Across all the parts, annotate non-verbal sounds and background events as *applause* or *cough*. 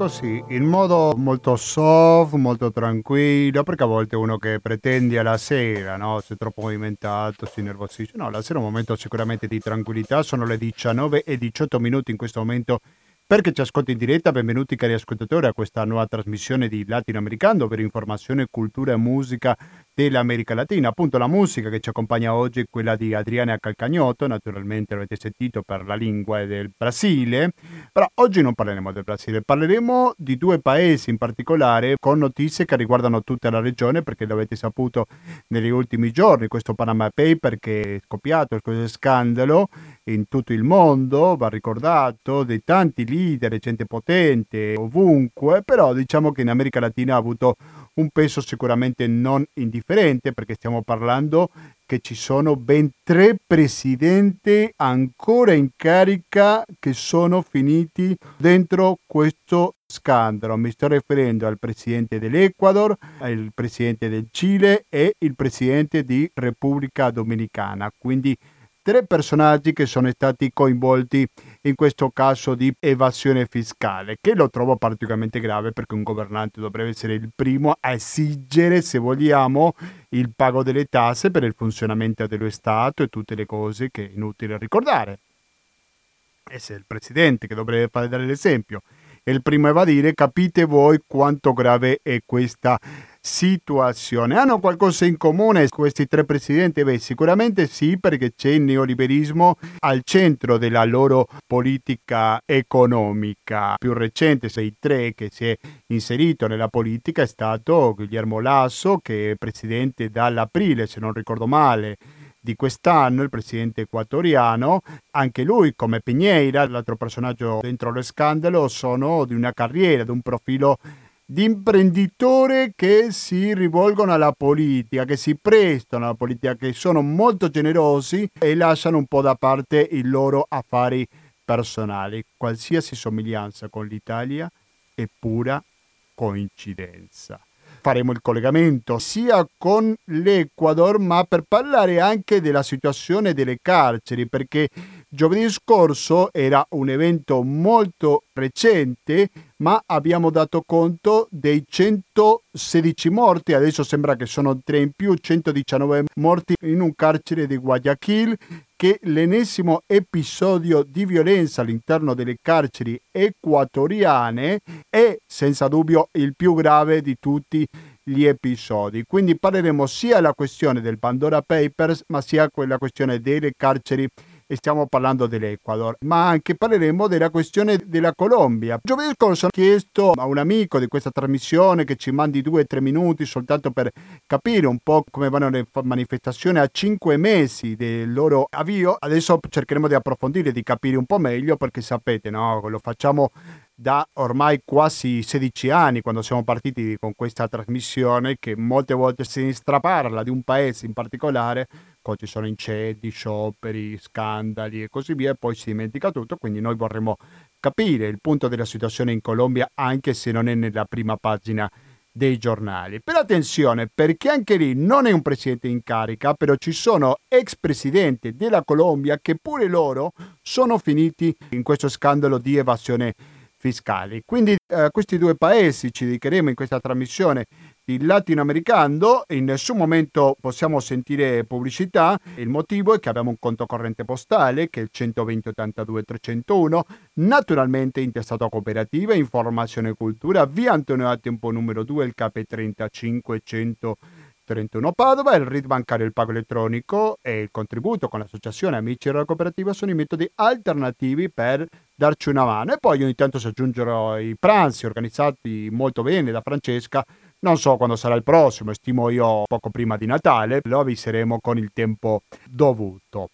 così, in modo molto soft, molto tranquillo, perché a volte uno che pretende alla sera, no? se è troppo movimentato, si nervosisce. No, la sera è un momento sicuramente di tranquillità, sono le 19 e 18 minuti in questo momento perché ci ascolti in diretta, benvenuti cari ascoltatori a questa nuova trasmissione di Latinoamericano, ovvero informazione, cultura e musica dell'America Latina. Appunto la musica che ci accompagna oggi è quella di Adriana Calcagnotto, naturalmente l'avete sentito per la lingua del Brasile, però oggi non parleremo del Brasile, parleremo di due paesi in particolare con notizie che riguardano tutta la regione perché l'avete saputo negli ultimi giorni, questo Panama Paper che è scoppiato, questo scandalo in tutto il mondo, va ricordato, dei tanti leader, gente potente ovunque, però diciamo che in America Latina ha avuto un peso sicuramente non indifferente perché stiamo parlando che ci sono ben tre presidenti ancora in carica che sono finiti dentro questo scandalo. Mi sto riferendo al presidente dell'Ecuador, al presidente del Cile e il presidente di Repubblica Dominicana. Quindi tre personaggi che sono stati coinvolti in questo caso di evasione fiscale, che lo trovo particolarmente grave perché un governante dovrebbe essere il primo a esigere, se vogliamo, il pago delle tasse per il funzionamento dello Stato e tutte le cose che è inutile ricordare. E se è il presidente che dovrebbe fare dare l'esempio è il primo a evadire, capite voi quanto grave è questa situazione. Hanno qualcosa in comune questi tre presidenti? Beh, sicuramente sì, perché c'è il neoliberismo al centro della loro politica economica. Più recente, sei tre che si è inserito nella politica, è stato Guillermo Lasso, che è presidente dall'aprile, se non ricordo male, di quest'anno, il presidente equatoriano, anche lui come Piñeira, l'altro personaggio dentro lo scandalo, sono di una carriera, di un profilo di imprenditori che si rivolgono alla politica, che si prestano alla politica, che sono molto generosi e lasciano un po' da parte i loro affari personali. Qualsiasi somiglianza con l'Italia è pura coincidenza. Faremo il collegamento sia con l'Ecuador, ma per parlare anche della situazione delle carceri, perché Giovedì scorso era un evento molto recente, ma abbiamo dato conto dei 116 morti, adesso sembra che sono 3 in più, 119 morti in un carcere di Guayaquil, che l'ennesimo episodio di violenza all'interno delle carceri equatoriane è senza dubbio il più grave di tutti gli episodi. Quindi parleremo sia della questione del Pandora Papers, ma sia quella questione delle carceri e stiamo parlando dell'Ecuador, ma anche parleremo della questione della Colombia. Giovedì scorso ho chiesto a un amico di questa trasmissione che ci mandi due o tre minuti soltanto per capire un po' come vanno le manifestazioni a cinque mesi del loro avvio. Adesso cercheremo di approfondire, di capire un po' meglio perché sapete, no? lo facciamo da ormai quasi 16 anni quando siamo partiti con questa trasmissione che molte volte si straparla di un paese in particolare poi ci sono incedi, scioperi, scandali e così via, e poi si dimentica tutto, quindi noi vorremmo capire il punto della situazione in Colombia anche se non è nella prima pagina dei giornali. Però attenzione, perché anche lì non è un presidente in carica, però ci sono ex presidenti della Colombia che pure loro sono finiti in questo scandalo di evasione fiscale. Quindi eh, questi due paesi ci dedicheremo in questa trasmissione il latinoamericano, in nessun momento possiamo sentire pubblicità, il motivo è che abbiamo un conto corrente postale che è il 120 82 301, naturalmente intestato a cooperativa, informazione e cultura, via Antonio a tempo numero 2, il KP 35 31 Padova, il RID bancario il pago elettronico e il contributo con l'associazione Amici della Cooperativa sono i metodi alternativi per darci una mano. E poi ogni tanto si aggiungerò i pranzi organizzati molto bene da Francesca non so quando sarà il prossimo, stimo io poco prima di Natale, lo avviseremo con il tempo dovuto.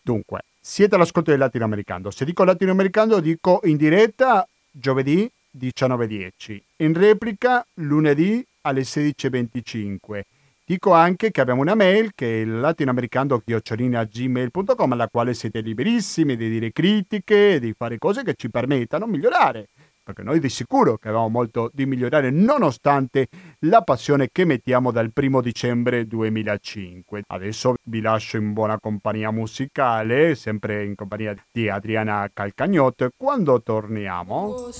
Dunque, siete all'ascolto del latinoamericano. Se dico latinoamericano dico in diretta giovedì 19.10, in replica lunedì alle 16.25. Dico anche che abbiamo una mail che è latinoamericando-gmail.com alla quale siete liberissimi di dire critiche, di fare cose che ci permettano di migliorare perché noi di sicuro che avevamo molto di migliorare nonostante la passione che mettiamo dal primo dicembre 2005. Adesso vi lascio in buona compagnia musicale, sempre in compagnia di Adriana Calcagnotto. Quando torniamo...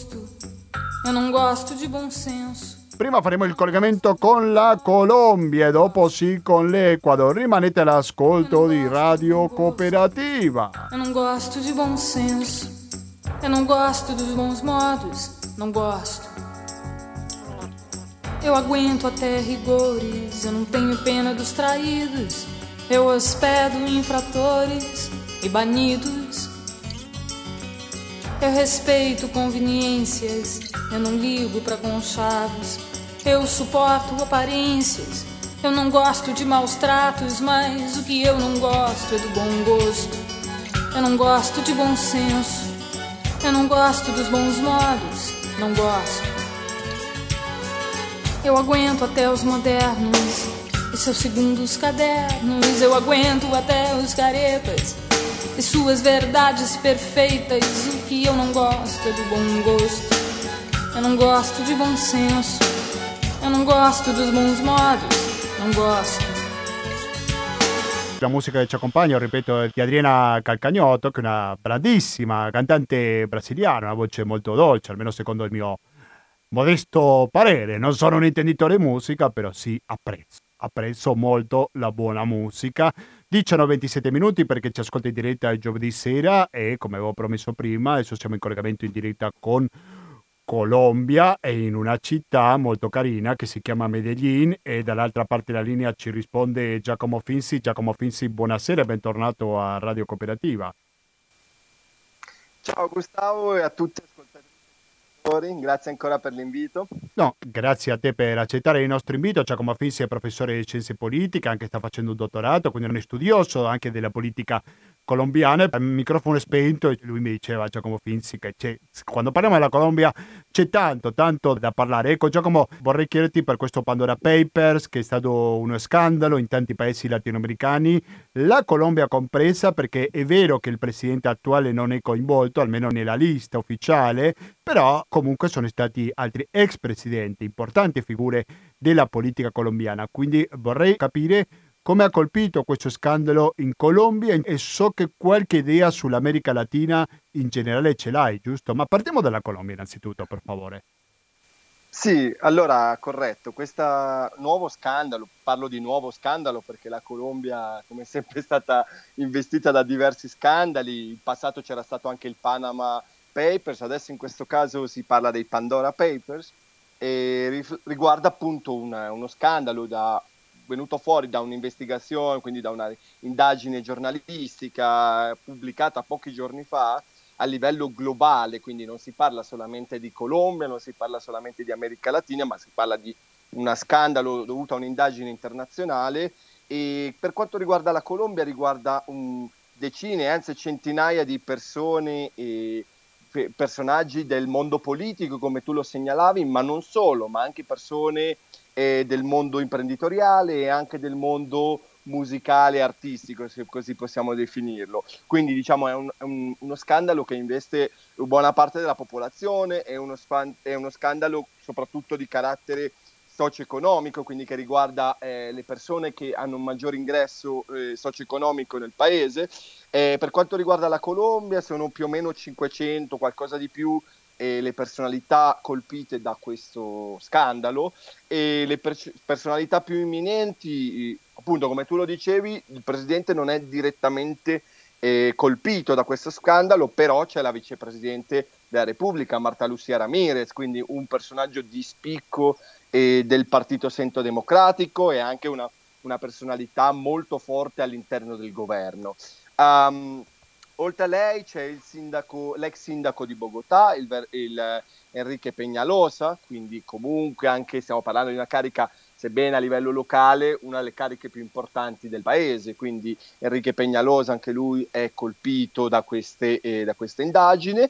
Io non gosto di buon senso. Prima faremo il collegamento con la Colombia e dopo sì con l'Ecuador. Rimanete all'ascolto di Radio Cooperativa. Eu não gosto de bom senso. Eu não gosto dos bons modos. Não gosto. Eu aguento até rigores. Eu não tenho pena dos traídos. Eu hospedo infratores e banidos. Eu respeito conveniências. Eu não ligo para conchavos. Eu suporto aparências. Eu não gosto de maus tratos, mas o que eu não gosto é do bom gosto. Eu não gosto de bom senso. Eu não gosto dos bons modos. Não gosto. Eu aguento até os modernos e seus segundos cadernos. Eu aguento até os caretas e suas verdades perfeitas. O que eu não gosto é do bom gosto. Eu não gosto de bom senso. Eu não gosto dos bons modos. Não gosto. La musica che ci accompagna, ripeto, è di Adriana Calcagnotto, che è una grandissima cantante brasiliana, una voce molto dolce, almeno secondo il mio modesto parere. Non sono un intenditore di musica, però sì, apprezzo. Apprezzo molto la buona musica. 19-27 minuti perché ci ascolta in diretta giovedì sera e come avevo promesso prima, adesso siamo in collegamento in diretta con Colombia e in una città molto carina che si chiama Medellin e dall'altra parte della linea ci risponde Giacomo Finzi. Giacomo Finzi, buonasera e bentornato a Radio Cooperativa. Ciao Gustavo e a tutti grazie ancora per l'invito. No, grazie a te per accettare il nostro invito. Giacomo Finzi è professore di scienze politiche, anche sta facendo un dottorato, quindi è un studioso anche della politica colombiana, il microfono è spento e lui mi diceva Giacomo Finzi che quando parliamo della Colombia c'è tanto, tanto da parlare. Ecco Giacomo, vorrei chiederti per questo Pandora Papers che è stato uno scandalo in tanti paesi latinoamericani, la Colombia compresa perché è vero che il presidente attuale non è coinvolto, almeno nella lista ufficiale, però comunque sono stati altri ex presidenti, importanti figure della politica colombiana. Quindi vorrei capire come ha colpito questo scandalo in Colombia e so che qualche idea sull'America Latina in generale ce l'hai, giusto? Ma partiamo dalla Colombia innanzitutto, per favore. Sì, allora corretto, questo nuovo scandalo, parlo di nuovo scandalo perché la Colombia come sempre è *laughs* stata investita da diversi scandali, in passato c'era stato anche il Panama Papers, adesso in questo caso si parla dei Pandora Papers e riguarda appunto una, uno scandalo da venuto fuori da un'investigazione, quindi da un'indagine giornalistica pubblicata pochi giorni fa a livello globale, quindi non si parla solamente di Colombia, non si parla solamente di America Latina, ma si parla di uno scandalo dovuto a un'indagine internazionale. E per quanto riguarda la Colombia riguarda un, decine, anzi centinaia di persone e personaggi del mondo politico, come tu lo segnalavi, ma non solo, ma anche persone eh, del mondo imprenditoriale e anche del mondo musicale artistico, se così possiamo definirlo. Quindi diciamo è, un, è un, uno scandalo che investe buona parte della popolazione, è uno, span- è uno scandalo soprattutto di carattere socio-economico, quindi che riguarda eh, le persone che hanno un maggior ingresso eh, socio-economico nel paese. Eh, per quanto riguarda la Colombia sono più o meno 500, qualcosa di più, e le personalità colpite da questo scandalo e le per- personalità più imminenti, appunto come tu lo dicevi, il presidente non è direttamente eh, colpito da questo scandalo, però c'è la vicepresidente della Repubblica, Marta Lucia Ramirez, quindi un personaggio di spicco eh, del Partito Sento Democratico e anche una, una personalità molto forte all'interno del governo. Um, oltre a lei c'è sindaco, l'ex sindaco di Bogotà, il, il eh, Enrique Peñalosa, quindi comunque anche stiamo parlando di una carica, sebbene a livello locale, una delle cariche più importanti del paese, quindi Enrique Peñalosa anche lui è colpito da queste, eh, da queste indagini.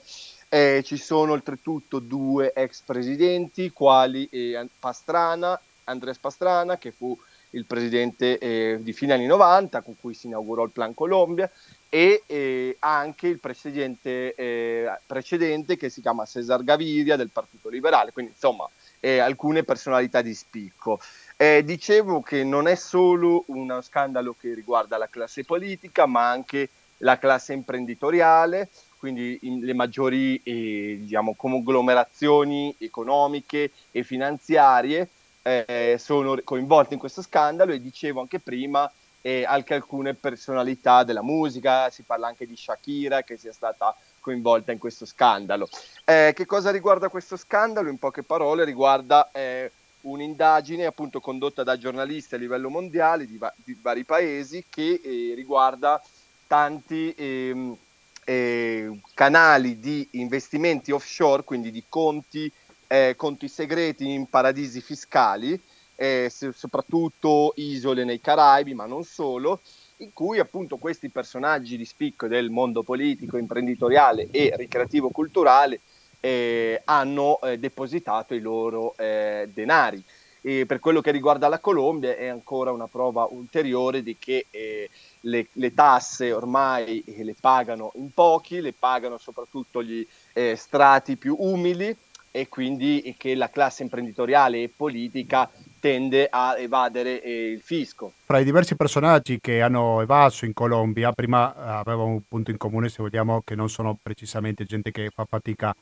Eh, ci sono oltretutto due ex presidenti, quali eh, Pastrana, Andres Pastrana, che fu il presidente eh, di fine anni 90 con cui si inaugurò il Plan Colombia e eh, anche il presidente eh, precedente che si chiama Cesar Gaviria del Partito Liberale, quindi insomma eh, alcune personalità di spicco. Eh, dicevo che non è solo uno scandalo che riguarda la classe politica, ma anche la classe imprenditoriale, quindi in, le maggiori eh, diciamo, conglomerazioni economiche e finanziarie eh, sono coinvolte in questo scandalo e dicevo anche prima eh, anche alcune personalità della musica, si parla anche di Shakira che sia stata coinvolta in questo scandalo. Eh, che cosa riguarda questo scandalo? In poche parole riguarda eh, un'indagine appunto condotta da giornalisti a livello mondiale di, va- di vari paesi che eh, riguarda tanti ehm, eh, canali di investimenti offshore, quindi di conti, eh, conti segreti in paradisi fiscali, eh, soprattutto isole nei Caraibi, ma non solo, in cui appunto questi personaggi di spicco del mondo politico, imprenditoriale e ricreativo culturale eh, hanno eh, depositato i loro eh, denari. E per quello che riguarda la Colombia è ancora una prova ulteriore di che eh, le, le, tasse ormai eh, le pagano in pochi, le pagano soprattutto gli strati più umili e quindi che la classe imprenditoriale e politica tende a evadere eh, il fisco. Fra i diversi personaggi che hanno evaso in Colombia, prima avevamo un punto in comune, se vogliamo, che non sono precisamente gente che fa fatica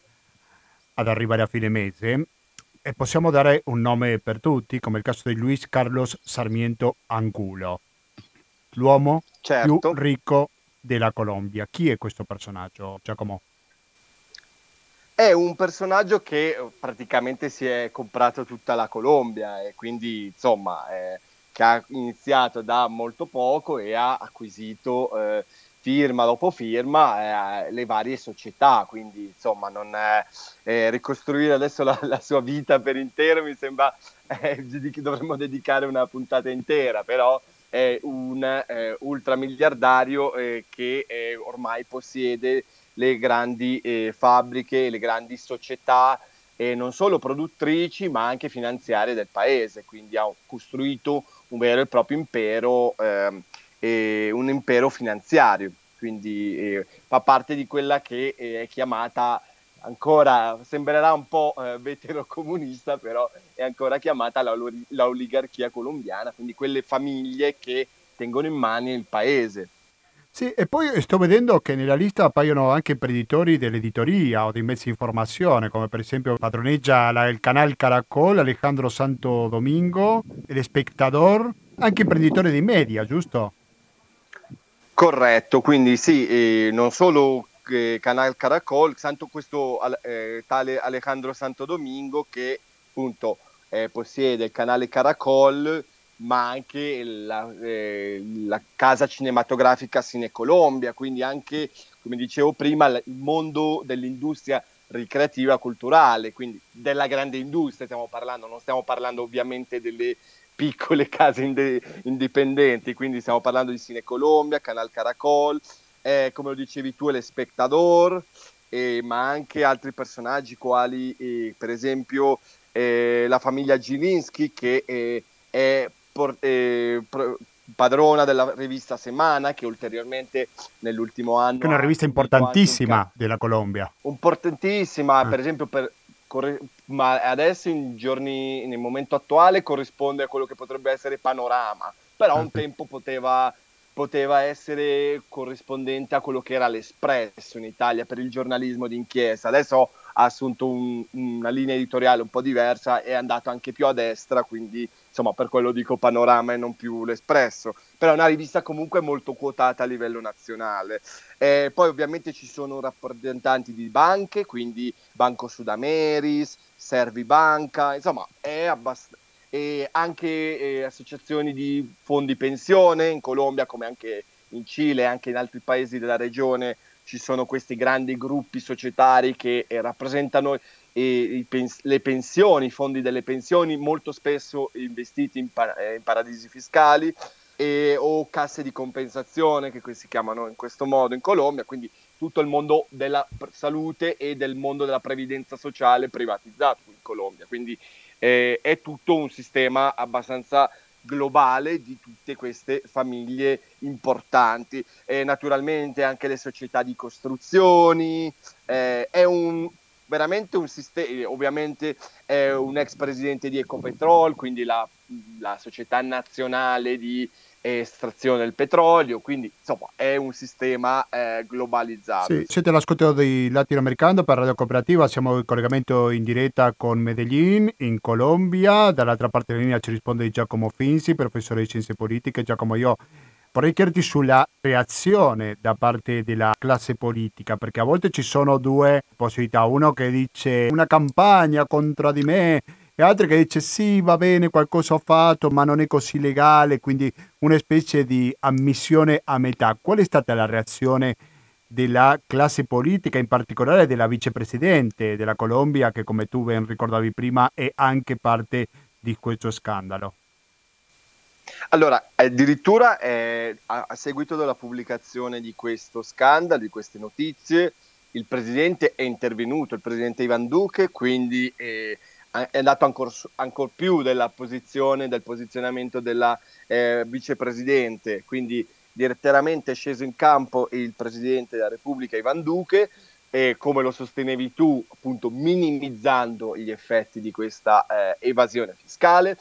ad arrivare a fine mese. E possiamo dare un nome per tutti, come il caso di Luis Carlos Sarmiento Angulo, l'uomo certo. più ricco della Colombia. Chi è questo personaggio, Giacomo? È un personaggio che praticamente si è comprato tutta la Colombia e quindi insomma eh, che ha iniziato da molto poco e ha acquisito eh, firma dopo firma eh, le varie società, quindi insomma non eh, ricostruire adesso la, la, sua vita per intero mi sembra *laughs* eh, dovremmo dedicare una puntata intera, però è un eh, ultramiliardario eh, che eh, ormai possiede le grandi eh, fabbriche, le grandi società eh, non solo produttrici ma anche finanziarie del paese, quindi ha costruito un vero e proprio impero eh, un impero finanziario, quindi eh, fa parte di quella che eh, è chiamata ancora, sembrerà un po' eh, veterocomunista, però è ancora chiamata la, l'oligarchia colombiana, quindi quelle famiglie che tengono in mano il paese. Sì, e poi sto vedendo che nella lista appaiono anche imprenditori dell'editoria o dei mezzi di informazione, come per esempio padroneggia la, il canale Caracol, Alejandro Santo Domingo, El Espectador, anche imprenditore di media, giusto? Corretto, quindi sì, non solo eh, Canal Caracol, santo questo eh, tale Alejandro Santo Domingo che appunto eh, possiede il canale Caracol, ma anche la, eh, la casa cinematografica Cine Colombia, quindi anche, come dicevo prima, il mondo dell'industria ricreativa culturale, quindi della grande industria stiamo parlando, non stiamo parlando ovviamente delle piccole *laughs* case inde- indipendenti, quindi stiamo parlando di Cine Colombia, Canal Caracol, eh, come lo dicevi tu, l'Espectador, eh, ma anche altri personaggi quali eh, per esempio eh, la famiglia Gilinski che eh, è por- eh, pro- padrona della rivista Semana che ulteriormente nell'ultimo anno... Che è una rivista importantissima un... della Colombia. Importantissima, per esempio per corre- ma adesso in giorni, nel momento attuale corrisponde a quello che potrebbe essere Panorama, però un tempo poteva, poteva essere corrispondente a quello che era l'Espresso in Italia per il giornalismo d'inchiesta. Adesso ha assunto un, una linea editoriale un po' diversa, è andato anche più a destra, quindi insomma per quello dico Panorama e non più l'Espresso, però è una rivista comunque molto quotata a livello nazionale. Eh, poi ovviamente ci sono rappresentanti di banche, quindi Banco Sudameris, Servi Banca, insomma è abbastanza... E anche eh, associazioni di fondi pensione in Colombia come anche in Cile e anche in altri paesi della regione ci sono questi grandi gruppi societari che eh, rappresentano pens- le pensioni, i fondi delle pensioni, molto spesso investiti in, pa- eh, in paradisi fiscali e, o casse di compensazione che si chiamano in questo modo in Colombia, quindi tutto il mondo della salute e del mondo della previdenza sociale privatizzato in Colombia. Quindi eh, è tutto un sistema abbastanza globale di tutte queste famiglie importanti. E naturalmente anche le società di costruzioni, eh, è un, veramente un sistema, ovviamente è un ex presidente di Ecopetrol, quindi la, la società nazionale di estrazione del petrolio, quindi insomma è un sistema eh, globalizzato. Sì, siete all'ascolto di Latinoamericano per Radio Cooperativa, siamo in collegamento in diretta con Medellin in Colombia, dall'altra parte della linea ci risponde Giacomo Finzi, professore di scienze politiche. Giacomo, io vorrei chiederti sulla reazione da parte della classe politica, perché a volte ci sono due possibilità, uno che dice una campagna contro di me e altri che dice sì va bene qualcosa ho fatto ma non è così legale, quindi una specie di ammissione a metà. Qual è stata la reazione della classe politica, in particolare della vicepresidente della Colombia, che come tu ben ricordavi prima è anche parte di questo scandalo? Allora, addirittura eh, a, seguito della pubblicazione di questo scandalo, di queste notizie, il presidente è intervenuto, il presidente Ivan Duque, quindi eh, è andato ancora ancor più della posizione, del posizionamento della eh, vicepresidente, quindi direttamente è sceso in campo il presidente della Repubblica Ivan Duque e come lo sostenevi tu, appunto minimizzando gli effetti di questa eh, evasione fiscale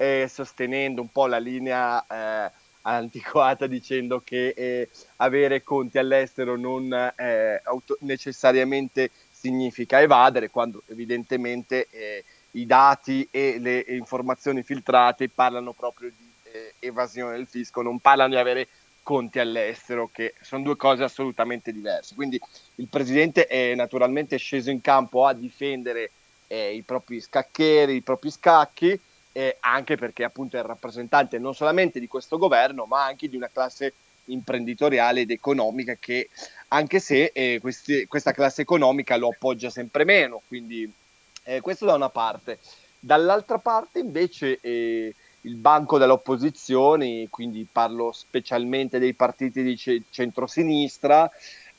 eh, sostenendo un po' la linea eh, antiquata dicendo che eh, avere conti all'estero non eh, auto- necessariamente significa evadere, quando evidentemente eh, i dati e le informazioni filtrate parlano proprio di eh, evasione del fisco, non parlano di avere conti all'estero, che sono due cose assolutamente diverse. Quindi il presidente è naturalmente sceso in campo a difendere i propri scacchieri, i propri scacchi, eh, anche perché appunto è rappresentante non solamente di questo governo, ma anche di una classe imprenditoriale ed economica che anche se eh, questi, questa classe economica lo appoggia sempre meno, quindi eh, questo da una parte. Dall'altra parte invece eh, il banco dell'opposizione, quindi parlo specialmente dei partiti di c- centrosinistra,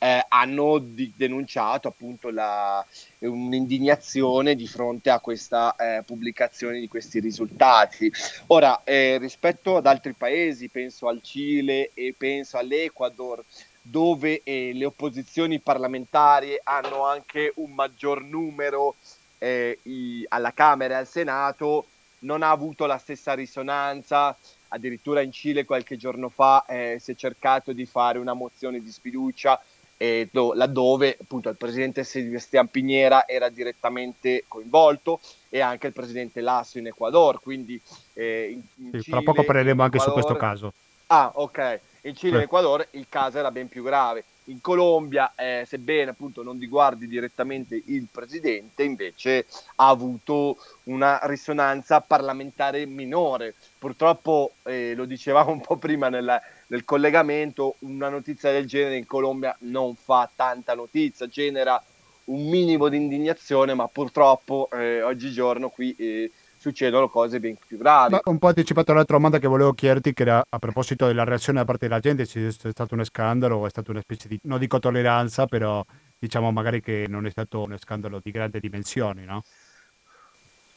eh, hanno di- denunciato appunto la, un'indignazione di fronte a questa eh, pubblicazione di questi risultati. Ora, eh, rispetto ad altri paesi, penso al Cile e penso all'Ecuador, dove eh, le opposizioni parlamentari hanno anche un maggior numero eh, i- alla Camera e al Senato, non ha avuto la stessa risonanza addirittura in Cile qualche giorno fa eh, si è cercato di fare una mozione di sfiducia eh, do, laddove appunto il presidente Sebastián Piñera era direttamente coinvolto e anche il presidente Lasso in Ecuador. Quindi, eh, in, in sì, Cile, fra poco parleremo anche Ecuador... su questo caso. Ah, ok. In Cile e Ecuador il caso era ben più grave. In Colombia, eh, sebbene appunto non riguardi direttamente il presidente, invece ha avuto una risonanza parlamentare minore. Purtroppo, eh, lo dicevamo un po' prima nella, nel collegamento, una notizia del genere in Colombia non fa tanta notizia, genera un minimo di indignazione, ma purtroppo eh, oggigiorno qui eh, succedono cose ben più gravi. Ma un po' anticipato l'altra domanda che volevo chiederti, che era a proposito della reazione da parte della gente, se è stato un scandalo o è stata una specie di, non dico tolleranza, però diciamo magari che non è stato uno scandalo di grandi dimensioni, no?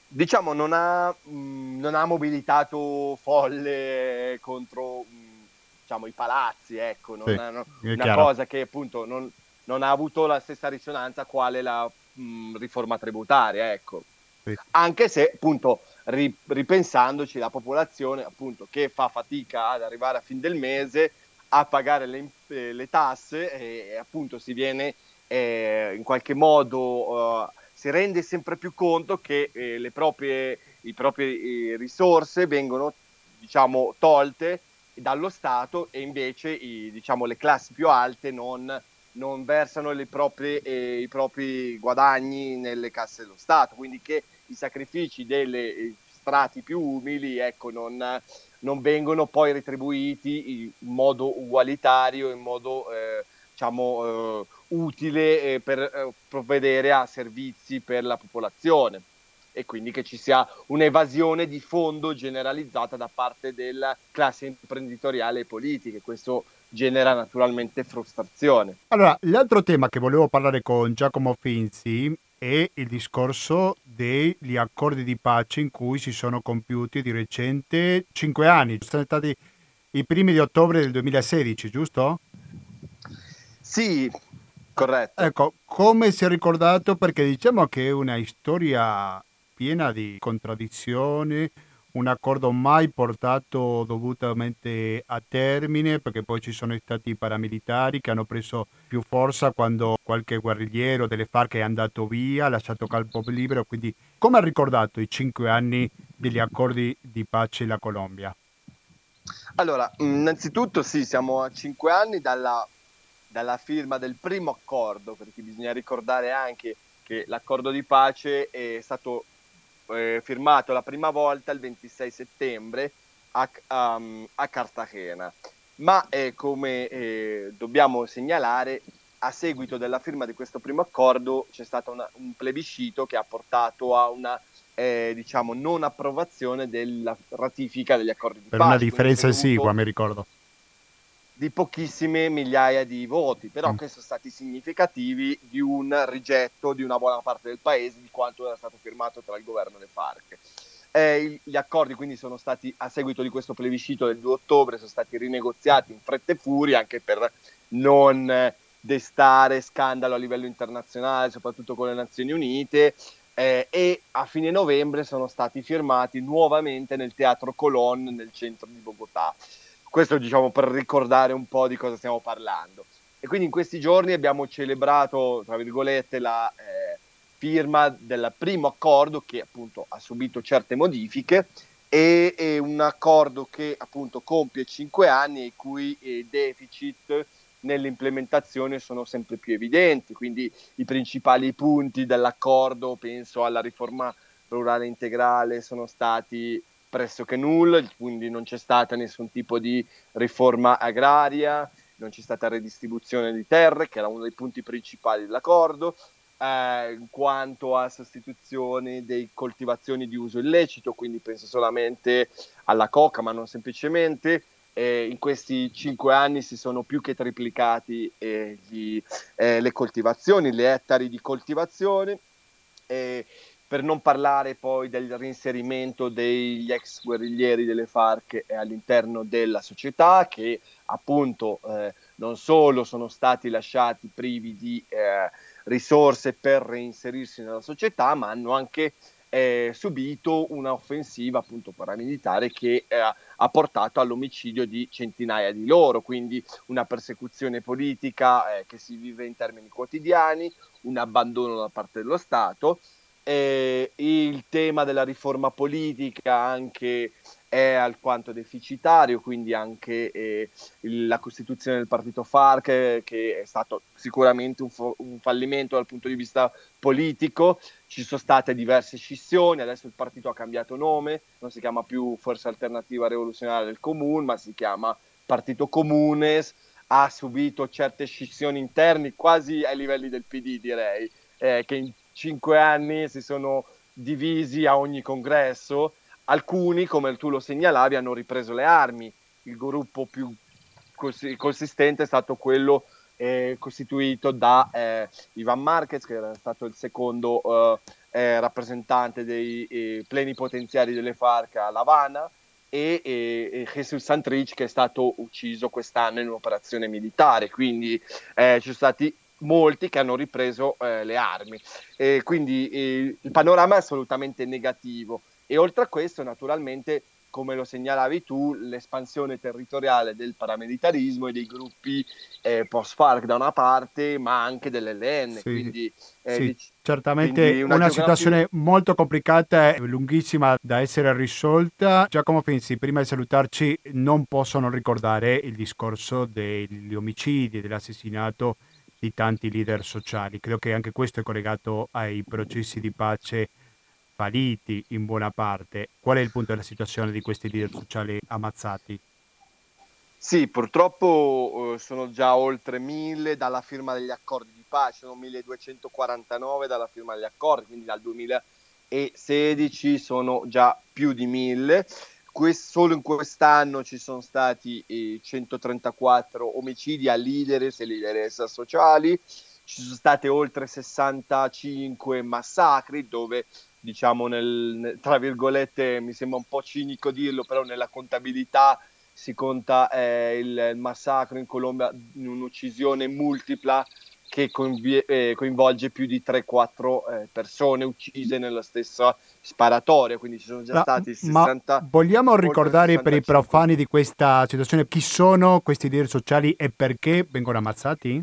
Diciamo non ha, mh, mm, non ha mobilitato folle contro... Mh, diciamo, i palazzi, ecco, non, sì, no, una chiaro. cosa che appunto non, non, ha avuto la stessa risonanza quale la mh, riforma tributaria, ecco. Anche se appunto ri, ripensandoci la popolazione appunto che fa fatica ad arrivare a fin del mese a pagare le, eh, le tasse e, appunto si viene eh, in qualche modo uh, si rende sempre più conto che eh, le proprie, proprie eh, risorse vengono diciamo tolte dallo Stato e invece i, diciamo, le classi più alte non, non versano proprie, eh, i propri guadagni nelle casse dello Stato, quindi che i sacrifici delle eh, strati più umili ecco, non, non vengono poi retribuiti in modo ugualitario, in modo eh, diciamo, eh, utile eh, per eh, provvedere a servizi per la popolazione e quindi che ci sia un'evasione di fondo generalizzata da parte della classe imprenditoriale e politica. Questo genera naturalmente frustrazione. Allora, l'altro tema che volevo parlare con Giacomo Finzi è il discorso degli accordi di pace in cui si sono compiuti di recente cinque anni. Sono stati i primi di ottobre del 2016, giusto? Sì, corretto. Ecco, come si è ricordato? Perché diciamo che è una storia piena di contraddizioni, un accordo mai portato dovutamente a termine perché poi ci sono stati i paramilitari che hanno preso più forza quando qualche guerrigliero delle FARC è andato via, ha lasciato campo libero, quindi come ha ricordato i cinque anni degli accordi di pace la Colombia? Allora, innanzitutto sì, siamo a cinque anni dalla, dalla firma del primo accordo, perché bisogna ricordare anche che l'accordo di pace è stato eh, firmato la prima volta il 26 settembre a, um, a Cartagena, ma eh, come eh, dobbiamo segnalare, a seguito della firma di questo primo accordo c'è stato una, un plebiscito che ha portato a una eh, diciamo non approvazione della ratifica degli accordi di per pace. Per una differenza esigua, mi ricordo di pochissime migliaia di voti, però mm. che sono stati significativi di un rigetto di una buona parte del paese di quanto era stato firmato tra il governo e le FARC. Eh, gli accordi quindi sono stati, a seguito di questo plebiscito del 2 ottobre, sono stati rinegoziati in fretta e furia anche per non destare scandalo a livello internazionale, soprattutto con le Nazioni Unite, eh, e a fine novembre sono stati firmati nuovamente nel Teatro Colón nel centro di Bogotà. Questo diciamo per ricordare un po' di cosa stiamo parlando. E quindi in questi giorni abbiamo celebrato, tra virgolette, la eh, firma del primo accordo che appunto ha subito certe modifiche e, e un accordo che appunto compie cinque anni e i cui eh, deficit nell'implementazione sono sempre più evidenti, quindi i principali punti dell'accordo, penso alla riforma rurale integrale, sono stati pressoché nulla, quindi non c'è stata nessun tipo di riforma agraria, non c'è stata redistribuzione di terre, che era uno dei punti principali dell'accordo, eh, quanto a sostituzione dei coltivazioni di uso illecito, quindi penso solamente alla coca, ma non semplicemente. Eh, in questi cinque anni si sono più che triplicati eh, gli, eh, le coltivazioni, le ettari di coltivazione per non parlare poi del reinserimento degli ex guerriglieri delle FARC all'interno della società che appunto eh, non solo sono stati lasciati privi di eh, risorse per reinserirsi nella società, ma hanno anche eh, subito un'offensiva appunto paramilitare che eh, ha portato all'omicidio di centinaia di loro, quindi una persecuzione politica eh, che si vive in termini quotidiani, un abbandono da parte dello Stato eh, il tema della riforma politica anche è alquanto deficitario, quindi anche eh, la costituzione del partito FARC, che è stato sicuramente un, fo- un, fallimento dal punto di vista politico, ci sono state diverse scissioni, adesso il partito ha cambiato nome, non si chiama più Forza Alternativa Rivoluzionaria del Comune, ma si chiama Partito Comunes, ha subito certe scissioni interne quasi ai livelli del PD direi, eh, che in cinque anni si sono divisi a ogni congresso. Alcuni, come tu lo segnalavi, hanno ripreso le armi. Il gruppo più consistente è stato quello eh, costituito da eh, Ivan Marquez, che era stato il secondo eh, eh rappresentante dei eh, plenipotenziari delle FARC a La Habana, e, e, e Jesus Santrich, che è stato ucciso quest'anno in un'operazione militare. Quindi eh, ci sono stati molti che hanno ripreso eh, le armi. E quindi eh, il panorama è assolutamente negativo. E oltre a questo, naturalmente, come lo segnalavi tu, l'espansione territoriale del paramilitarismo e dei gruppi eh, post-FARC da una parte, ma anche dell'LN. Sì, quindi, eh, sì dic- certamente quindi una, una geografia... situazione molto complicata e lunghissima da essere risolta. Giacomo Finzi, prima di salutarci, non possono ricordare il discorso degli omicidi, dell'assassinato di tanti leader sociali. Credo che anche questo è collegato ai processi di pace falliti in buona parte. Qual è il punto della situazione di questi leader sociali ammazzati? Sì, purtroppo eh, sono già oltre mille dalla firma degli accordi di pace, sono 1249 dalla firma degli accordi, quindi dal 2016 sono già più di mille quest- solo in quest'anno ci sono stati eh, 134 omicidi a leaders e leaderess sociali, ci sono state oltre 65 massacri dove diciamo nel, tra virgolette mi sembra un po' cinico dirlo però nella contabilità si conta eh, il, il, massacro in Colombia un'uccisione multipla che convie- eh, coinvolge più di 3-4 eh, persone uccise nella stessa sparatoria, quindi ci sono già stati 60... Ma vogliamo ricordare per i profani di questa situazione chi sono questi leader sociali e perché vengono ammazzati?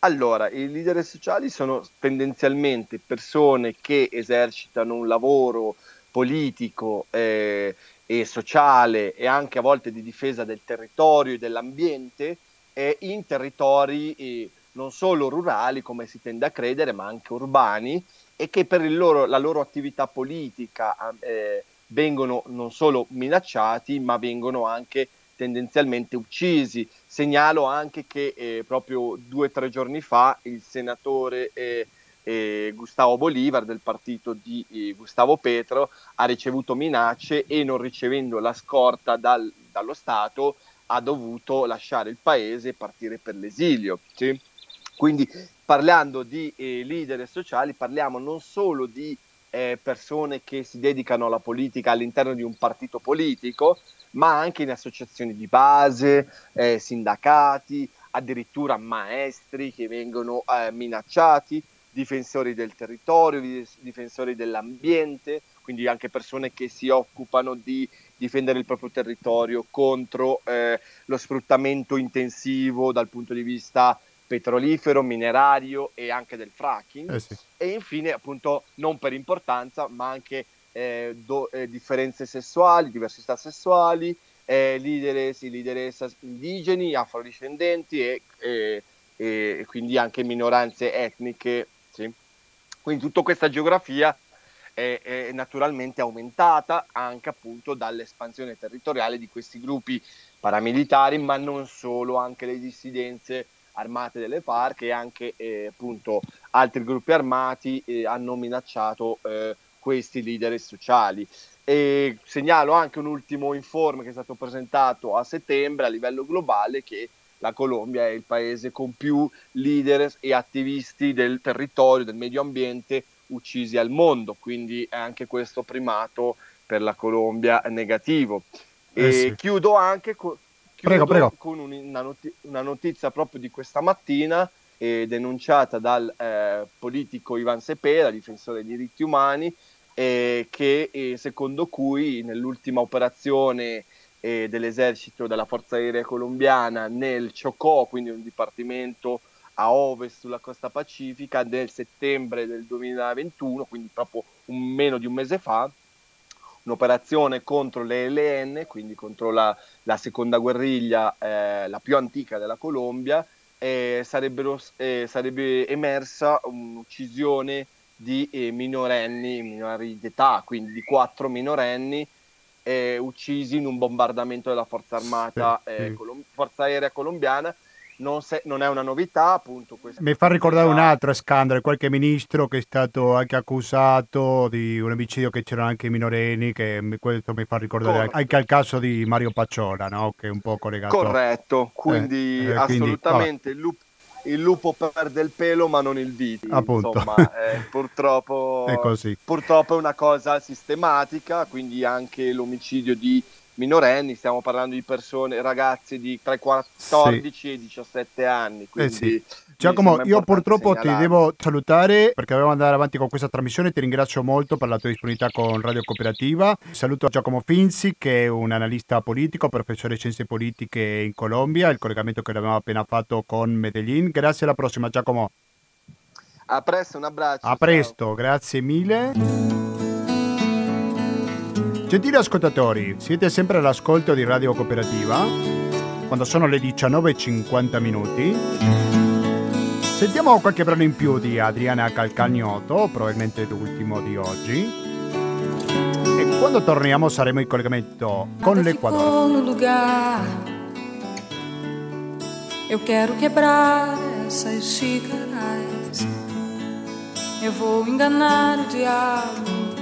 Allora, i leader sociali sono tendenzialmente persone che esercitano un lavoro politico eh, e sociale e anche a volte di difesa del territorio e dell'ambiente eh, in territori eh, non solo rurali come si tende a credere ma anche urbani e che per loro, la loro attività politica eh, vengono non solo minacciati ma vengono anche tendenzialmente uccisi. Segnalo anche che eh, proprio due o tre giorni fa il senatore eh, eh, Gustavo Bolivar del partito di eh, Gustavo Petro ha ricevuto minacce e non ricevendo la scorta dal, dallo Stato ha dovuto lasciare il paese e partire per l'esilio. Sì? Quindi parlando di eh, leader sociali parliamo non solo di eh, persone che si dedicano alla politica all'interno di un partito politico, ma anche in associazioni di base, eh, sindacati, addirittura maestri che vengono eh, minacciati, difensori del territorio, difensori dell'ambiente, quindi anche persone che si occupano di difendere il proprio territorio contro eh, lo sfruttamento intensivo dal punto di vista petrolifero, minerario e anche del fracking. Eh sì. E infine, appunto, non per importanza, ma anche eh, do, eh, differenze sessuali, diversità sessuali, eh, leaderess, leaderess indigeni, afrodiscendenti e, e, e, quindi anche minoranze etniche. Sì? Quindi tutta questa geografia è, è, naturalmente aumentata anche appunto dall'espansione territoriale di questi gruppi paramilitari, ma non solo, anche le dissidenze armate delle FARC e anche eh, appunto altri gruppi armati eh, hanno minacciato eh, questi leader sociali. E segnalo anche un ultimo informe che è stato presentato a settembre a livello globale che la Colombia è il paese con più leader e attivisti del territorio, del medio ambiente uccisi al mondo, quindi è anche questo primato per la Colombia negativo. Eh e sì. chiudo anche con, chiudo prego, prego. con una, noti- una, notizia proprio di questa mattina eh, denunciata dal eh, politico Ivan Cepeda, difensore dei diritti umani, eh, che eh, secondo cui nell'ultima operazione eh, dell'esercito della Forza Aerea Colombiana nel Chocó, quindi un dipartimento a ovest sulla costa pacifica, nel settembre del 2021, quindi proprio un, meno di un mese fa, un'operazione contro le LN, quindi contro la, la seconda guerriglia, eh, la più antica della Colombia, eh, sarebbe emersa un'uccisione di eh, minorenni, minori d'età, quindi di quattro minorenni eh, uccisi in un bombardamento della Forza Armata, eh, Colom- Forza Aerea Colombiana. Non, se- non, è una novità, appunto. Mi fa ricordare un altro scandalo, qualche ministro che è stato anche accusato di un omicidio che c'erano anche minorenni, che questo mi fa ricordare Corretto. anche al caso di Mario Pacciola, no? che è un po' collegato. Corretto, quindi eh, assolutamente quindi, il lupo il lupo perde il pelo ma non il viti. Appunto. Insomma, eh, *laughs* purtroppo, è così. purtroppo è una cosa sistematica, quindi anche l'omicidio di minorenni, stiamo parlando di persone, ragazzi di tra i 14 sì. e i 17 anni. Quindi, eh sì. Giacomo, io purtroppo segnalare. ti devo salutare perché dobbiamo andare avanti con questa trasmissione. Ti ringrazio molto per la tua disponibilità con Radio Cooperativa. Saluto Giacomo Finzi, che è un analista politico, professore di scienze politiche in Colombia. Il collegamento che abbiamo appena fatto con Medellin. Grazie, alla prossima, Giacomo. A presto, un abbraccio. A presto, ciao. grazie mille. Gentili ascoltatori, siete sempre all'ascolto di Radio Cooperativa. Quando sono le 19.50 minuti. Sentiamo qualche brano in più di Adriana Calcagnoto, probabilmente l'ultimo di oggi. E quando torniamo saremo in collegamento con l'Equador. Eu quero quebrar essas xícaras. Eu vou enganar o diabo.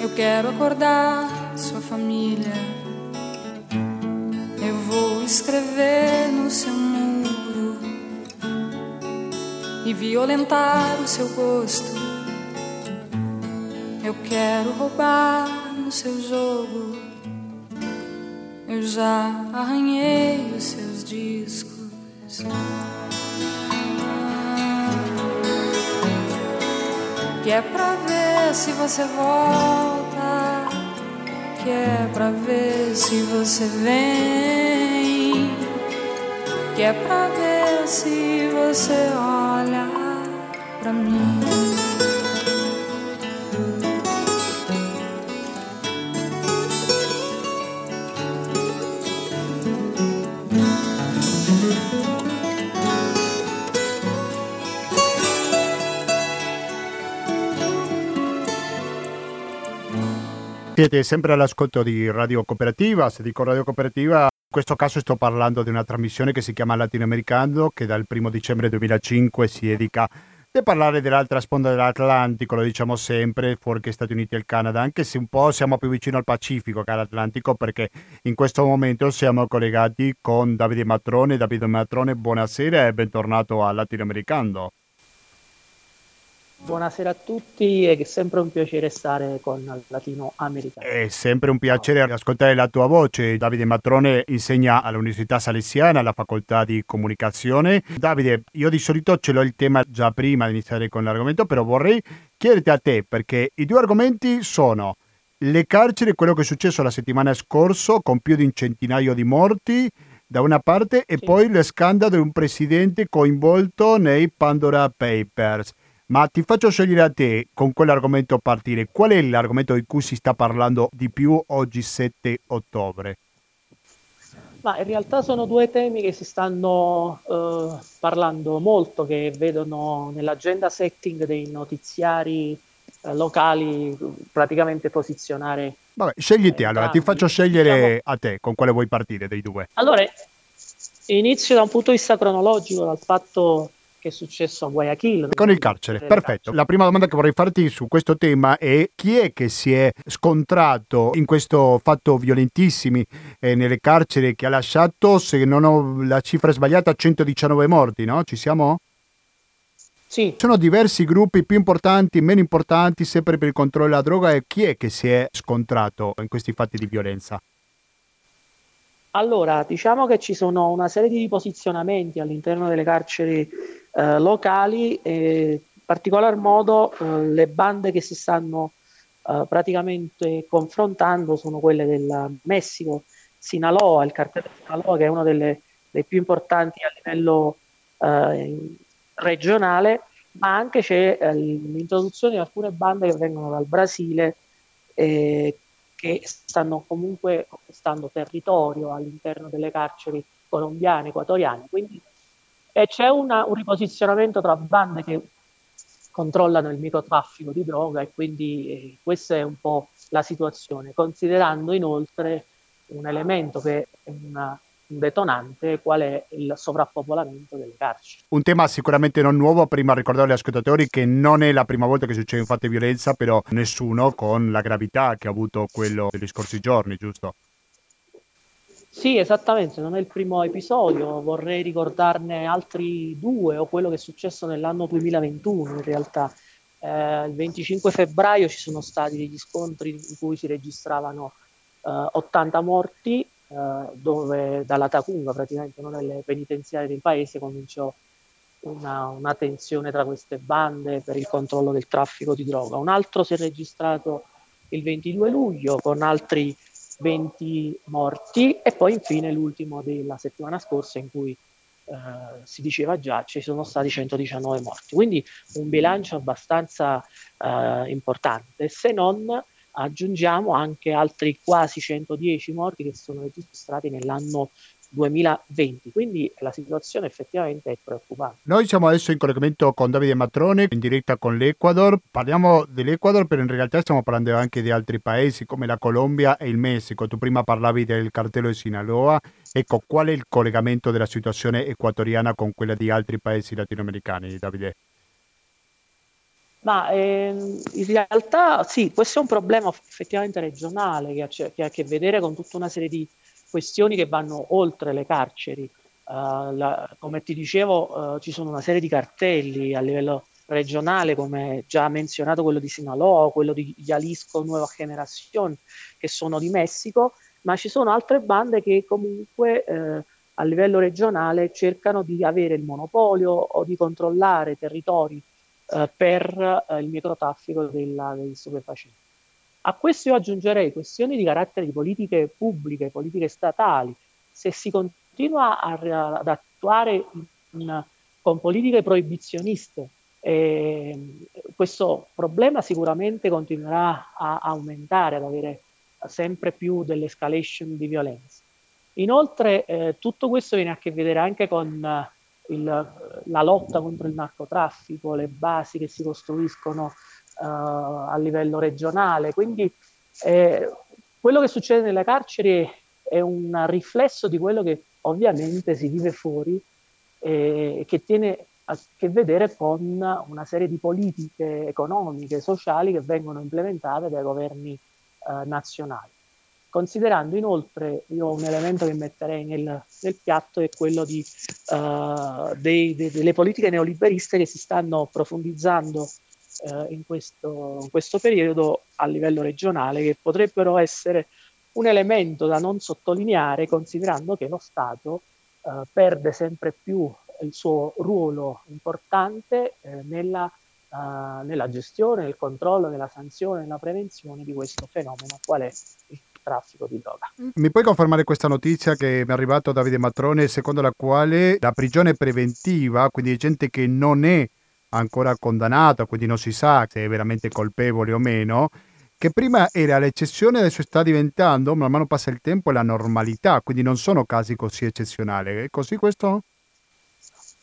Eu quero acordar sua família. Eu vou escrever no seu e violentar o seu gosto. Eu quero roubar no seu jogo. Eu já arranhei os seus discos. Que é pra ver se você volta. Que é pra ver se você vem. Que é pra ver se você olha pra mim. Siete sempre all'ascolto di Radio Cooperativa, se dico Radio Cooperativa in questo caso sto parlando di una trasmissione che si chiama Latinoamericano che dal 1 dicembre 2005 si dedica a parlare dell'altra sponda dell'Atlantico, lo diciamo sempre, fuori che Stati Uniti e il Canada, anche se un po' siamo più vicino al Pacifico che all'Atlantico perché in questo momento siamo collegati con Davide Matrone. Davide Matrone, buonasera e bentornato a Latinoamericano. Buonasera a tutti, è sempre un piacere stare con Latino Americano. È sempre un piacere ascoltare la tua voce. Davide Matrone insegna all'Università Salesiana, alla facoltà di comunicazione. Davide, io di solito ce l'ho il tema già prima di iniziare con l'argomento, però vorrei chiederti a te perché i due argomenti sono le carceri, quello che è successo la settimana scorsa con più di un centinaio di morti da una parte e sì. poi lo scandalo di un presidente coinvolto nei Pandora Papers. Ma ti faccio scegliere a te con quell'argomento partire. Qual è l'argomento di cui si sta parlando di più oggi 7 ottobre? Ma in realtà sono due temi che si stanno eh, parlando molto, che vedono nell'agenda setting dei notiziari eh, locali praticamente posizionare. Vabbè, scegli te allora, ti faccio scegliere diciamo... a te con quale vuoi partire dei due. Allora, inizio da un punto di vista cronologico dal fatto che è successo a Guayaquil. Con il carcere, perfetto. La prima domanda che vorrei farti su questo tema è chi è che si è scontrato in questo fatto violentissimi eh, nelle carceri che ha lasciato, se non ho la cifra sbagliata, 119 morti, no? Ci siamo? Sì. Sono diversi gruppi più importanti, meno importanti, sempre per il controllo della droga e chi è che si è scontrato in questi fatti di violenza? Allora, diciamo che ci sono una serie di riposizionamenti all'interno delle carceri eh, locali in particolar modo eh, le bande che si stanno eh, praticamente confrontando sono quelle del Messico, Sinaloa, il cartello Sinaloa che è uno delle, dei più importanti a livello eh, regionale, ma anche c'è eh, l'introduzione di alcune bande che vengono dal Brasile eh, che stanno comunque conquistando territorio all'interno delle carceri colombiane, equatoriane. Quindi eh, c'è una, un riposizionamento tra bande che controllano il microtraffico di droga e quindi eh, questa è un po' la situazione, considerando inoltre un elemento che è una un detonante qual è il sovrappopolamento delle carceri. Un tema sicuramente non nuovo, prima ricordare agli ascoltatori che non è la prima volta che succede un fatto di violenza, però nessuno con la gravità che ha avuto quello degli scorsi giorni, giusto? Sì, esattamente, non è il primo episodio, vorrei ricordarne altri due o quello che è successo nell'anno 2021 in realtà. Eh, il 25 febbraio ci sono stati degli scontri in cui si registravano eh, 80 morti eh, dove dalla Tacunga, praticamente una delle penitenziarie del paese, cominciò una, una, tensione tra queste bande per il controllo del traffico di droga. Un altro si è registrato il 22 luglio con altri 20 morti e poi infine l'ultimo della settimana scorsa in cui eh, si diceva già ci sono stati 119 morti. Quindi un bilancio abbastanza eh, importante, se non aggiungiamo anche altri quasi 110 morti che sono registrati nell'anno 2020, quindi la situazione effettivamente è preoccupante. Noi siamo adesso in collegamento con Davide Matrone, in diretta con l'Ecuador. Parliamo dell'Ecuador, però in realtà stiamo parlando anche di altri paesi come la Colombia e il Messico. Tu prima parlavi del cartello di Sinaloa. Ecco, qual è il collegamento della situazione equatoriana con quella di altri paesi latinoamericani, Davide? Ma ehm, in realtà sì, questo è un problema effettivamente regionale che ha, che ha, a che vedere con tutta una serie di questioni che vanno oltre le carceri. Uh, la, come ti dicevo, uh, ci sono una serie di cartelli a livello regionale, come già menzionato quello di Sinaloa, quello di Jalisco Nueva Generación, che sono di Messico, ma ci sono altre bande che comunque eh, a livello regionale cercano di avere il monopolio o di controllare territori eh, per eh, il microtraffico della, degli stupefacenti. A questo io aggiungerei questioni di carattere di politiche pubbliche, politiche statali. Se si continua a, ad attuare in, con politiche proibizioniste, eh, questo problema sicuramente continuerà a aumentare, ad avere sempre più dell'escalation di violenza. Inoltre eh, tutto questo viene a che vedere anche con il, la lotta contro il narcotraffico, le basi che si costruiscono uh, a livello regionale, quindi eh, quello che succede nelle carceri è un riflesso di quello che ovviamente si vive fuori e che tiene a che vedere con una serie di politiche economiche, sociali che vengono implementate dai governi eh, nazionali. Considerando inoltre, io un elemento che metterei nel, nel piatto è quello di, uh, dei, de, delle politiche neoliberiste che si stanno profondizzando uh, in, questo, in questo periodo a livello regionale, che potrebbero essere un elemento da non sottolineare considerando che lo Stato uh, perde sempre più il suo ruolo importante eh, nella, uh, nella, gestione, nel controllo, nella sanzione, nella prevenzione di questo fenomeno, qual è il traffico di droga. Mi puoi confermare questa notizia che mi è arrivato Davide Matrone, secondo la quale la prigione preventiva, quindi gente che non è ancora condannata, quindi non si sa se è veramente colpevole o meno, che prima era l'eccezione, adesso sta diventando, man mano passa il tempo, la normalità, quindi non sono casi così eccezionali. È così questo?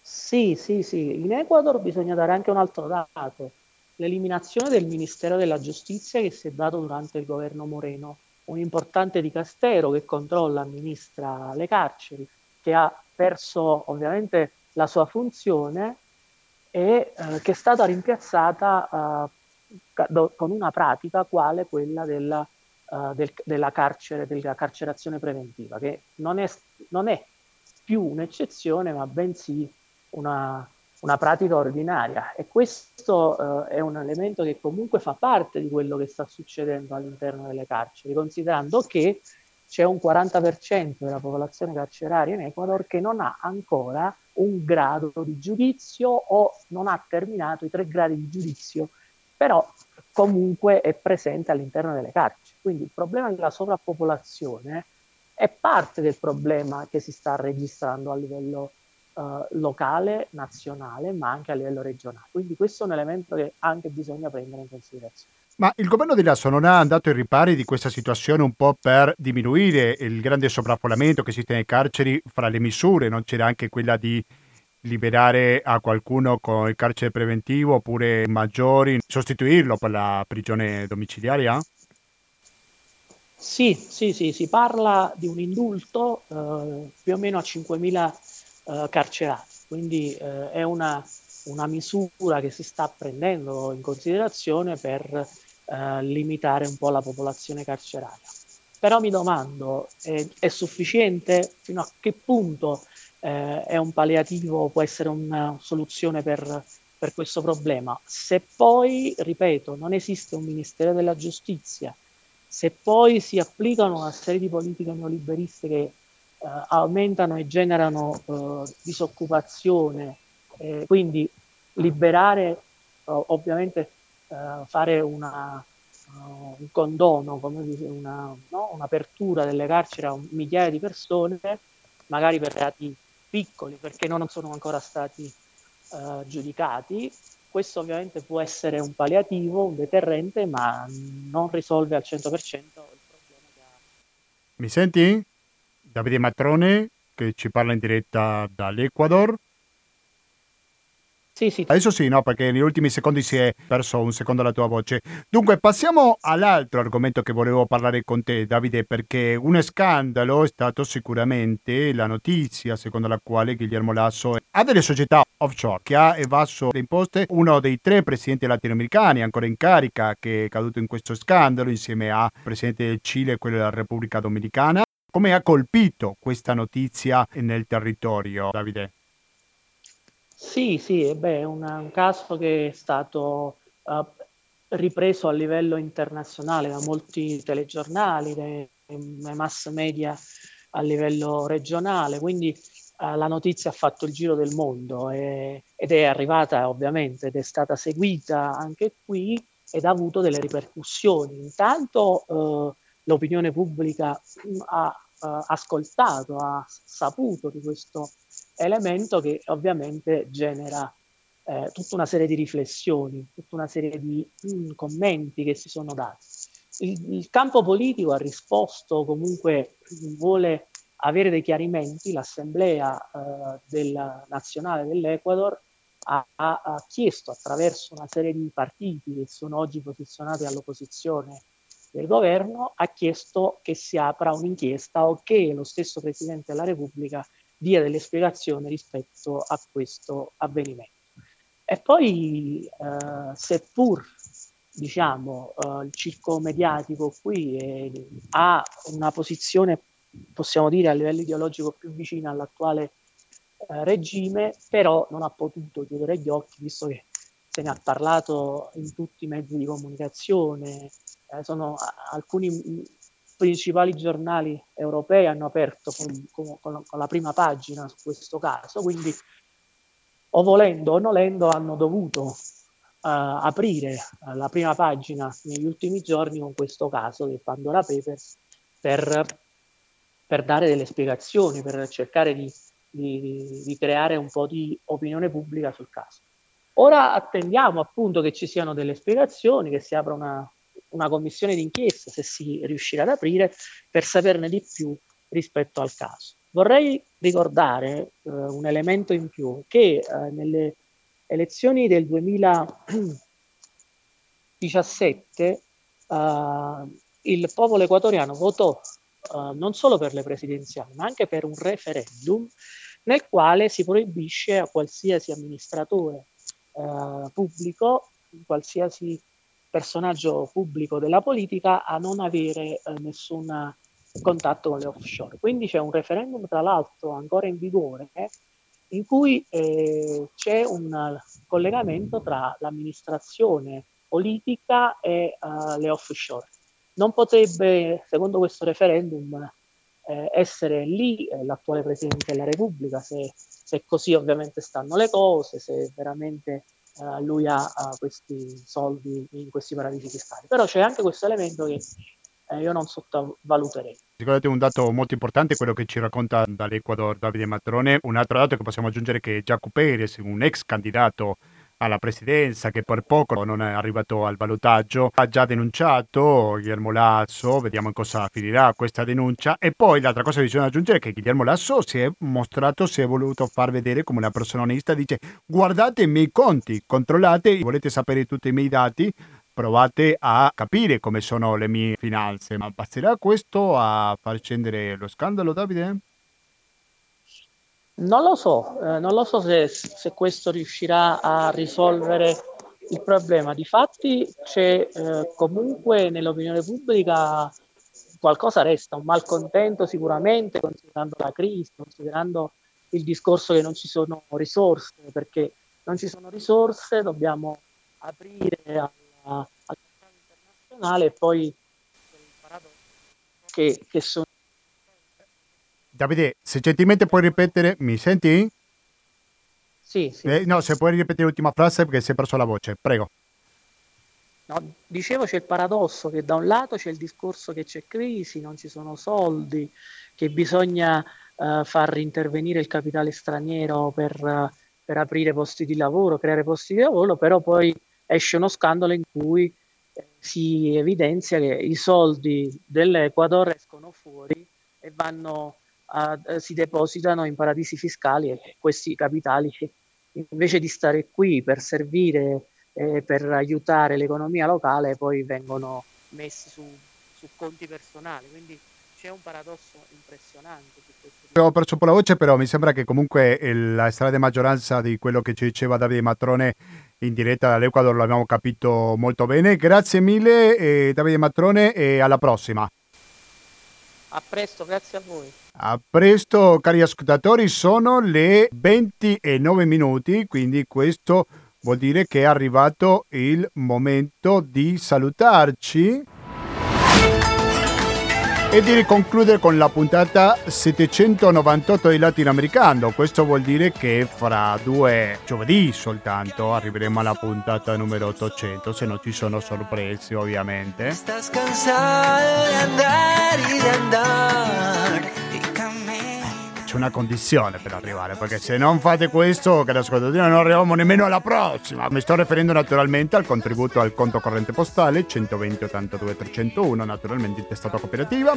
Sì, sì, sì. In Ecuador bisogna dare anche un altro dato, l'eliminazione del Ministero della Giustizia che si è dato durante il governo Moreno, un importante dicastero che controlla, amministra le carceri, che ha perso ovviamente la sua funzione e eh, che è stata rimpiazzata eh, con una pratica quale quella della, uh, del, della, carcere, della carcerazione preventiva, che non è, non è più un'eccezione, ma bensì una, una pratica ordinaria e questo eh, è un elemento che comunque fa parte di quello che sta succedendo all'interno delle carceri, considerando che c'è un 40% della popolazione carceraria in Ecuador che non ha ancora un grado di giudizio o non ha terminato i tre gradi di giudizio, però comunque è presente all'interno delle carceri. Quindi il problema della sovrappopolazione è parte del problema che si sta registrando a livello uh, locale, nazionale, ma anche a livello regionale. Quindi questo è un elemento che anche bisogna prendere in considerazione. Ma il governo di Lasso non ha andato ai ripari di questa situazione un po' per diminuire il grande sovraffollamento che esiste nei carceri fra le misure? Non c'era anche quella di liberare a qualcuno con il carcere preventivo oppure maggiori, sostituirlo per la prigione domiciliaria? Sì, sì, sì, si parla di un indulto eh, più o meno a 5.000 eh, carcerati. Quindi eh, è una, una, misura che si sta prendendo in considerazione per eh, limitare un po' la popolazione carceraria. Però mi domando, è, è sufficiente? Fino a che punto eh, è un palliativo, può essere una soluzione per, per questo problema? Se poi, ripeto, non esiste un Ministero della Giustizia, se poi si applicano una serie di politiche neoliberiste che aumentano e generano eh, disoccupazione, eh, quindi liberare, ovviamente fare una, un condono, una, no? un'apertura delle carceri a migliaia di persone, magari per reati piccoli, perché non sono ancora stati uh, giudicati. Questo ovviamente può essere un palliativo, un deterrente, ma non risolve al 100% il problema che ha. Mi senti? Davide Matrone che ci parla in diretta dall'Ecuador. Sì, sì. Adesso sì, no, perché negli ultimi secondi si è perso un secondo la tua voce. Dunque, passiamo all'altro argomento che volevo parlare con te, Davide, perché un scandalo è stato sicuramente la notizia secondo la quale Guillermo Lasso ha delle società offshore che ha evaso le imposte, uno dei tre presidenti latinoamericani ancora in carica che è caduto in questo scandalo insieme al presidente del Cile e quello della Repubblica Dominicana Come ha colpito questa notizia nel territorio, Davide? Sì, sì, beh, è una, un caso che è stato uh, ripreso a livello internazionale da molti telegiornali, dai, mass media a livello regionale, quindi uh, la notizia ha fatto il giro del mondo e, ed è arrivata ovviamente ed è stata seguita anche qui ed ha avuto delle ripercussioni. Intanto uh, l'opinione pubblica ha ascoltato, ha saputo di questo elemento che ovviamente genera eh, tutta una serie di riflessioni, tutta una serie di mm, commenti che si sono dati. Il, il, campo politico ha risposto comunque, vuole avere dei chiarimenti, l'Assemblea eh, del, nazionale dell'Ecuador ha, ha, ha, chiesto attraverso una serie di partiti che sono oggi posizionati all'opposizione del governo, ha chiesto che si apra un'inchiesta o che lo stesso Presidente della Repubblica dia delle spiegazioni rispetto a questo avvenimento. E poi, eh, seppur diciamo, eh, il circo mediatico qui è, ha una posizione, possiamo dire, a livello ideologico più vicina all'attuale eh, regime, però non ha potuto chiudere gli occhi, visto che se ne ha parlato in tutti i mezzi di comunicazione, eh, sono alcuni principali giornali europei hanno aperto con, con, con, la prima pagina su questo caso, quindi o volendo o nolendo hanno dovuto uh, aprire uh, la prima pagina negli ultimi giorni con questo caso del Pandora Papers per, per dare delle spiegazioni, per cercare di, di, di creare un po' di opinione pubblica sul caso. Ora attendiamo appunto che ci siano delle spiegazioni, che si apra una, una commissione d'inchiesta, se si riuscirà ad aprire, per saperne di più rispetto al caso. Vorrei ricordare eh, un elemento in più, che eh, nelle elezioni del 2017 eh, il popolo equatoriano votò eh, non solo per le presidenziali, ma anche per un referendum nel quale si proibisce a qualsiasi amministratore eh, pubblico, qualsiasi personaggio pubblico della politica a non avere eh, nessun contatto con le offshore. Quindi c'è un referendum, tra l'altro, ancora in vigore, eh, in cui eh, c'è un collegamento tra l'amministrazione politica e uh, le offshore. Non potrebbe, secondo questo referendum, eh, essere lì eh, l'attuale Presidente della Repubblica, se, se così ovviamente stanno le cose, se veramente uh, lui ha uh, questi soldi in questi paradisi fiscali. Però c'è anche questo elemento che eh, io non sottovaluterei. Sicuramente un dato molto importante quello che ci racconta dall'Ecuador Davide Matrone. Un altro dato che possiamo aggiungere è che Jaco Perez, un ex candidato alla presidenza che per poco non è arrivato al valutaggio, ha già denunciato Guillermo Lasso, vediamo in cosa finirà questa denuncia. E poi l'altra cosa che bisogna aggiungere è che Guillermo Lasso si è mostrato, si è voluto far vedere come una persona onesta, dice guardate i miei conti, controllate, volete sapere tutti i miei dati, provate a capire come sono le mie finanze, ma basterà questo a far scendere lo scandalo Davide? Non lo so, eh, non lo so se, se, questo riuscirà a risolvere il problema. Difatti c'è eh, comunque nell'opinione pubblica qualcosa resta, un malcontento sicuramente, considerando la crisi, considerando il discorso che non ci sono risorse, perché non ci sono risorse, dobbiamo aprire al mercato internazionale e poi che, che sono Davide, se gentilmente puoi ripetere, mi senti? Sì, sì. Eh, no, se puoi ripetere l'ultima frase perché si è perso la voce, prego. No, dicevo c'è il paradosso che da un lato c'è il discorso che c'è crisi, non ci sono soldi, che bisogna uh, far intervenire il capitale straniero per, uh, per, aprire posti di lavoro, creare posti di lavoro, però poi esce uno scandalo in cui eh, si evidenzia che i soldi dell'Ecuador escono fuori e vanno uh, si depositano in paradisi fiscali e questi capitali invece di stare qui per servire eh, per aiutare l'economia locale poi vengono messi su, su conti personali. Quindi c'è un paradosso impressionante. Ho perso un po' la voce, però mi sembra che comunque la strada maggioranza di quello che ci diceva Davide Matrone in diretta dall'Ecuador l'abbiamo capito molto bene. Grazie mille eh, Davide Matrone e alla prossima. A presto, grazie a voi. A presto, cari ascoltatori, sono le 29 minuti, quindi questo vuol dire che è arrivato il momento di salutarci e di riconcludere con la puntata 798 di Latinoamericano. Questo vuol dire che fra due giovedì soltanto arriveremo alla puntata numero 800, se non ci sono sorprese ovviamente. Estás cansado de andar y de andar c'è una condizione per arrivare, perché se non fate questo, cari ascoltatori, non arriviamo nemmeno alla prossima. Mi sto riferendo naturalmente al contributo al conto corrente postale 120 82 301, naturalmente in testata cooperativa,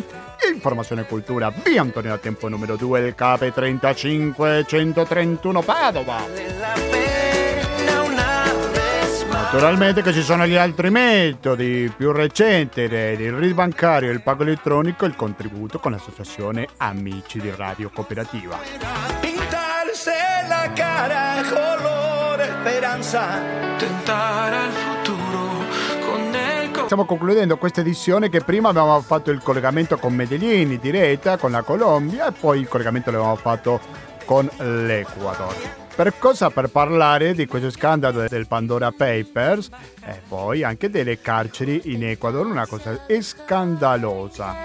informazione e cultura, via Antonio da Tempo numero 2, il KP 35 131 Padova. Naturalmente che ci sono gli altri metodi più recenti, il RID bancario, il pago elettronico e il contributo con l'associazione Amici di Radio Cooperativa. Pintarse la cara color esperanza, tentare al futuro Stiamo concludendo questa edizione che prima avevamo fatto il collegamento con Medellin diretta con la Colombia e poi il collegamento l'avevamo fatto con l'Ecuador. Per cosa? Per parlare di questo scandalo del Pandora Papers e poi anche delle carceri in Ecuador, una cosa scandalosa.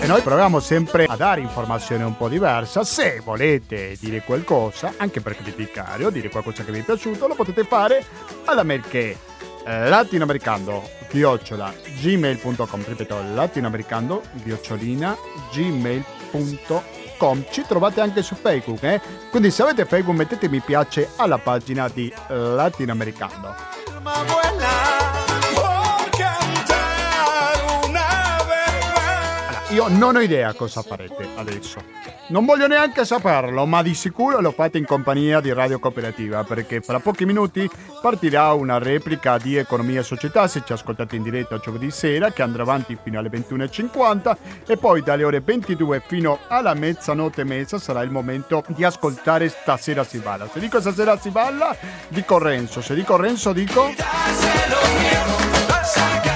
E noi proviamo sempre a dare informazione un po' diversa. Se volete dire qualcosa, anche per criticare o dire qualcosa che vi è piaciuto, lo potete fare alla mail che eh, latinoamericano chiocciola gmail.com ripeto latinoamericano chiocciolina gmail.com www.radiocooperativa.com ci trovate anche su Facebook eh? quindi se avete Facebook mettete mi piace alla pagina di Latinoamericano io non ho idea cosa farete adesso. Non voglio neanche saperlo, ma di sicuro lo fate in compagnia di Radio Cooperativa, perché fra pochi minuti partirà una replica di Economia e Società, se ci ascoltate in diretta giovedì sera, che andrà avanti fino alle 21.50 e poi dalle ore 22 fino alla mezzanotte mezza sarà il momento di ascoltare Stasera si balla. Se dico Stasera si balla, dico Renzo. Se dico Renzo, dico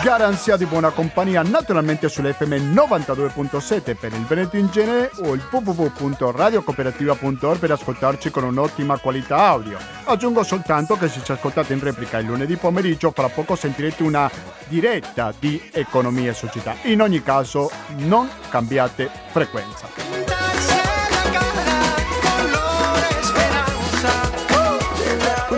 garanzia di buona compagnia naturalmente sull'FM 92.7 per il Veneto in genere o il www.radiocooperativa.org per ascoltarci con un'ottima qualità audio. Aggiungo soltanto che se ci ascoltate in replica il lunedì pomeriggio fra poco sentirete una diretta di economia e società. In ogni caso non cambiate frequenza.